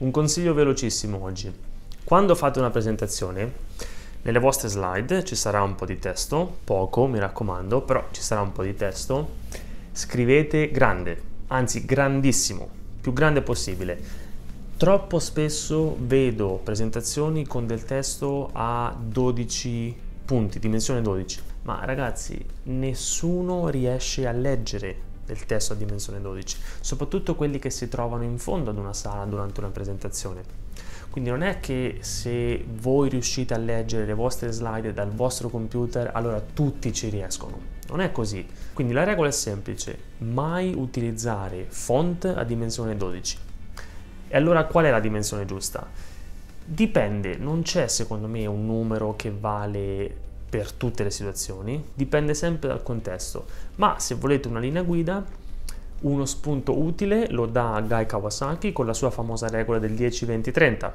Un consiglio velocissimo oggi. Quando fate una presentazione, nelle vostre slide ci sarà un po' di testo, poco mi raccomando, però ci sarà un po' di testo. Scrivete grande, anzi grandissimo, più grande possibile. Troppo spesso vedo presentazioni con del testo a 12 punti, dimensione 12, ma ragazzi, nessuno riesce a leggere del testo a dimensione 12, soprattutto quelli che si trovano in fondo ad una sala durante una presentazione. Quindi non è che se voi riuscite a leggere le vostre slide dal vostro computer, allora tutti ci riescono. Non è così. Quindi la regola è semplice, mai utilizzare font a dimensione 12. E allora qual è la dimensione giusta? Dipende, non c'è secondo me un numero che vale per tutte le situazioni, dipende sempre dal contesto, ma se volete una linea guida, uno spunto utile lo dà Guy Kawasaki con la sua famosa regola del 10-20-30.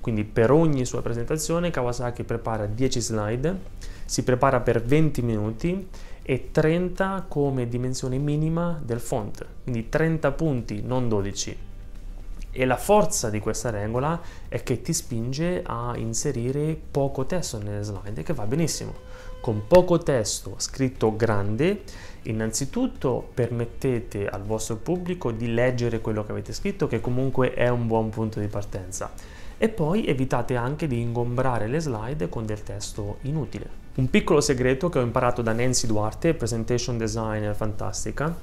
Quindi per ogni sua presentazione Kawasaki prepara 10 slide, si prepara per 20 minuti e 30 come dimensione minima del font, quindi 30 punti, non 12 e la forza di questa regola è che ti spinge a inserire poco testo nelle slide, che va benissimo. Con poco testo scritto grande, innanzitutto permettete al vostro pubblico di leggere quello che avete scritto, che comunque è un buon punto di partenza. E poi evitate anche di ingombrare le slide con del testo inutile. Un piccolo segreto che ho imparato da Nancy Duarte, presentation designer fantastica,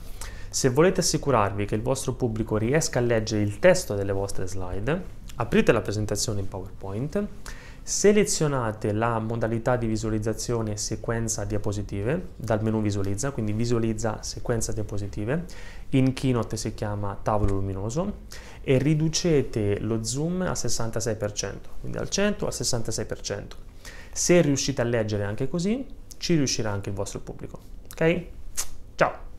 se volete assicurarvi che il vostro pubblico riesca a leggere il testo delle vostre slide, aprite la presentazione in PowerPoint, selezionate la modalità di visualizzazione sequenza diapositive dal menu visualizza, quindi visualizza sequenza diapositive, in Keynote si chiama tavolo luminoso e riducete lo zoom al 66%, quindi dal 100 al 66%. Se riuscite a leggere anche così, ci riuscirà anche il vostro pubblico. Ok? Ciao!